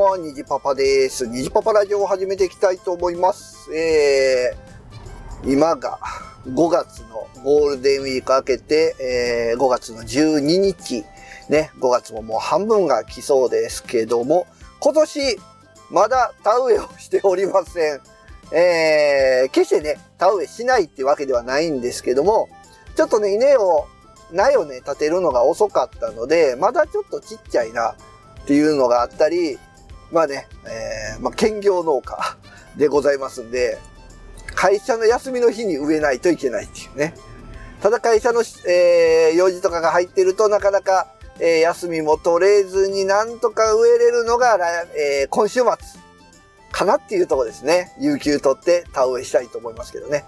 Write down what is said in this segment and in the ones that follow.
も、にじパパです。にじパパラジオを始めていきたいと思います。えー、今が5月のゴールデンウィーク明けて、えー、5月の12日、ね、5月ももう半分が来そうですけども、今年、まだ田植えをしておりません。えー、決してね、田植えしないってわけではないんですけども、ちょっとね、稲を、苗をね、立てるのが遅かったので、まだちょっとちっちゃいなっていうのがあったり、まあね、えー、まあ、兼業農家でございますんで、会社の休みの日に植えないといけないっていうね。ただ会社の、えー、用事とかが入ってるとなかなか、えー、休みも取れずになんとか植えれるのが、えー、今週末かなっていうとこですね。有給取って田植えしたいと思いますけどね。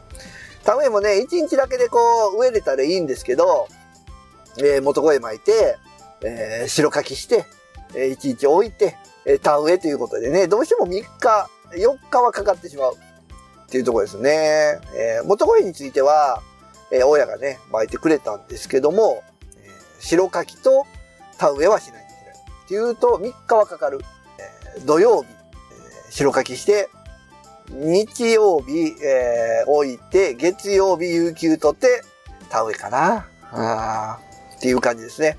田植えもね、1日だけでこう植えれたらいいんですけど、えー、元声巻いて、えー、白かきして、えー、1日置いて、えー、田植えということでね、どうしても3日、4日はかかってしまうっていうところですね。えー、元声については、えー、親がね、巻いてくれたんですけども、えー、白かきと田植えはしないといけない。っていうと、3日はかかる。えー、土曜日、えー、白かきして、日曜日、えー、置いて、月曜日、有給取って、田植えかな。あっていう感じですね。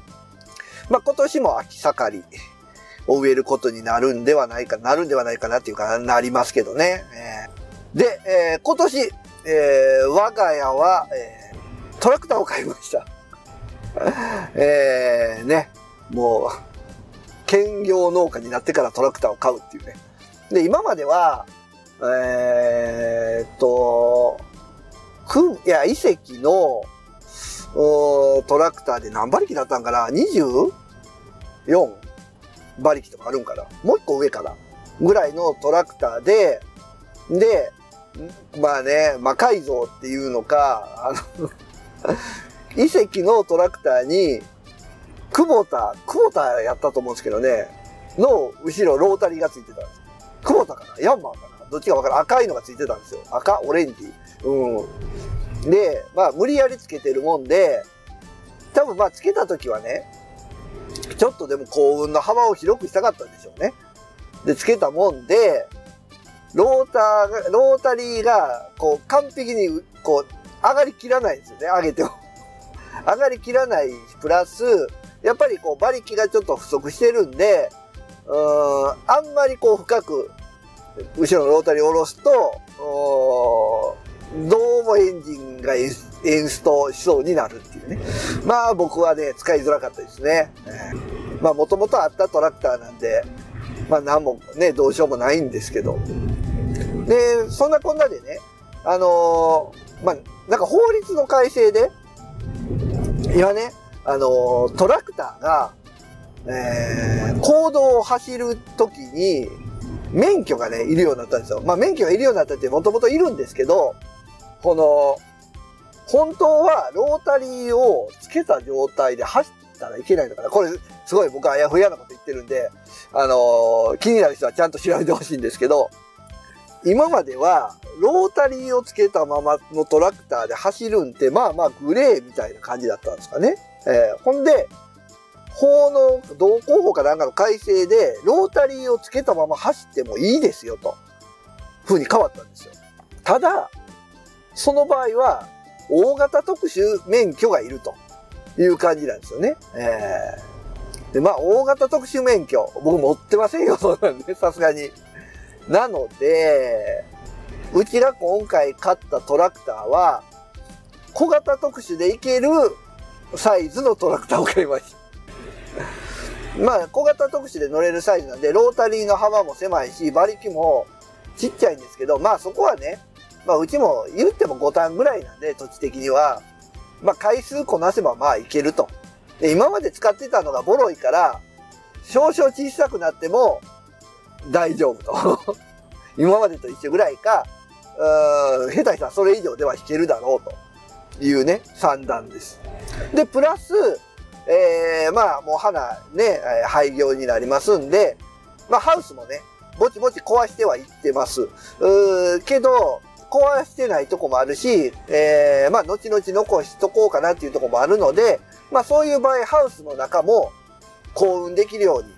まあ、今年も秋盛りを植えることになるんではないか、なるんではないかなっていうかなりますけどね。えー、で、えー、今年、えー、我が家は、えー、トラクターを買いました。えー、ね、もう、兼業農家になってからトラクターを買うっていうね。で、今までは、えー、っと、く、いや、遺跡の、トラクターで何馬力だったんかな ?24 馬力とかあるんかなもう一個上かなぐらいのトラクターで、で、まあね、魔改造っていうのか、あの 遺跡のトラクターに、久保田、久保田やったと思うんですけどね、の後ろロータリーがついてたんです。久保田かな？ヤンマーかな？どっちかわからん。赤いのがついてたんですよ。赤オレンジ。うん。で、まあ、無理やりつけてるもんで、多分まあ、つけた時はね、ちょっとでも幸運の幅を広くしたかったんでしょうね。で、つけたもんで、ローターが、ロータリーが、こう、完璧に、こう、上がりきらないんですよね、上げても。上がりきらないプラス、やっぱりこう、馬力がちょっと不足してるんで、うーん、あんまりこう、深く、後ろのロータリーを下ろすと、どうもエンジンがエンストしそうになるっていうね。まあ僕はね、使いづらかったですね。まあもともとあったトラクターなんで、まあ何もね、どうしようもないんですけど。で、そんなこんなでね、あのー、まあなんか法律の改正で、今ね、あのー、トラクターが、えー、公道を走るときに、免許がね、いるようになったんですよ。まあ免許がいるようになったってもともといるんですけど、この、本当はロータリーをつけた状態で走ったらいけないのかな。これ、すごい僕はあやふやなこと言ってるんで、あのー、気になる人はちゃんと調べてほしいんですけど、今までは、ロータリーをつけたままのトラクターで走るんって、まあまあグレーみたいな感じだったんですかね。えー、ほんで、法の道交法かなんかの改正で、ロータリーをつけたまま走ってもいいですよ、と。風に変わったんですよ。ただ、その場合は、大型特殊免許がいるという感じなんですよね。えー、で、まあ、大型特殊免許、僕持ってませんよ、そうなんで、さすがに。なので、うちが今回買ったトラクターは、小型特殊でいけるサイズのトラクターを買いました。まあ、小型特殊で乗れるサイズなんで、ロータリーの幅も狭いし、馬力もちっちゃいんですけど、まあそこはね、まあ、うちも言っても5ターンぐらいなんで、土地的には。まあ、回数こなせばまあいけると。で、今まで使ってたのがボロいから、少々小さくなっても大丈夫と。今までと一緒ぐらいか、うーん、下手したらそれ以上では弾けるだろうというね、三段です。で、プラス、えー、まあもう花ね、廃業になりますんで、まあハウスもね、ぼちぼち壊してはいってます。うーけど、壊してないとこもあるし、えー、まあ、後々残しとこうかなっていうとこもあるので、まあ、そういう場合、ハウスの中も幸運できるように、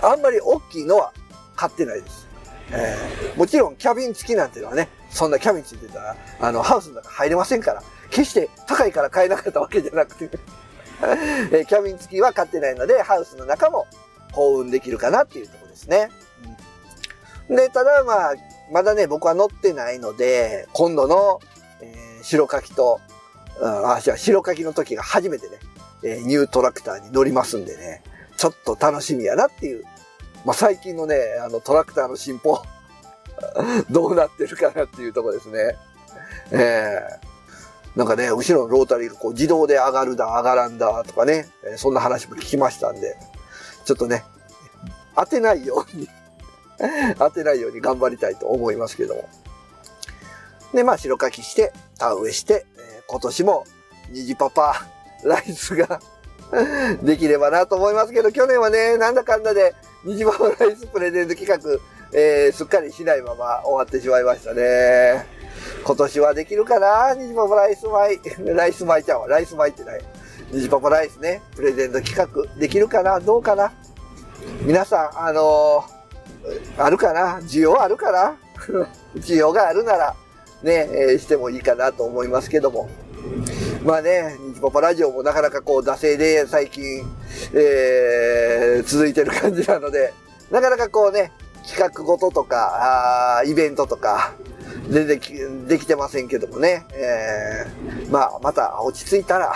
あんまり大きいのは買ってないです。えーもちろんキャビン付きなんていうのはね、そんなキャビン付いてたら、あの、ハウスの中入れませんから、決して高いから買えなかったわけじゃなくて、えーキャビン付きは買ってないので、ハウスの中も幸運できるかなっていうとこですね。うんで、ただまあ、まだね、僕は乗ってないので、今度の、えー白柿と、うんあ、じゃあ白柿の時が初めてね、えーニュートラクターに乗りますんでね、ちょっと楽しみやなっていう。まあ、最近のね、あのトラクターの進歩、どうなってるかなっていうとこですね。えーなんかね、後ろのロータリーがこう自動で上がるだ、上がらんだとかね、えそんな話も聞きましたんで、ちょっとね、当てないように 当てないように頑張りたいと思いますけども。で、まあ、白書きして、田植えして、えー今年も、虹パパ、ライスが できればなと思いますけど、去年はね、なんだかんだで、虹パパライスプレゼント企画、えーすっかりしないまま終わってしまいましたね。今年はできるかな？虹パパライス米、ライス米ちゃんは、ライス米ってない。虹パパライスね、プレゼント企画、できるかな？どうかな？皆さん、あのーあるかな？需要あるかな？需要があるなら、ね、えーしてもいいかなと思いますけども。まあね、ニジパパラジオもなかなかこう、惰性で最近、えー続いてる感じなので、なかなかこうね、企画ごととか、あーイベントとか、全然きできてませんけどもね、えーまあ、また落ち着いたら、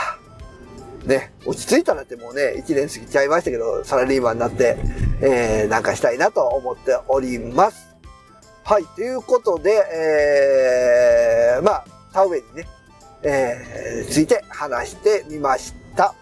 ね、落ち着いたらってもうね、一年過ぎちゃいましたけど、サラリーマンになって、えー、なんかしたいなと思っております。はい、ということで、えー、まあ、田植えにね、えー、ついて話してみました。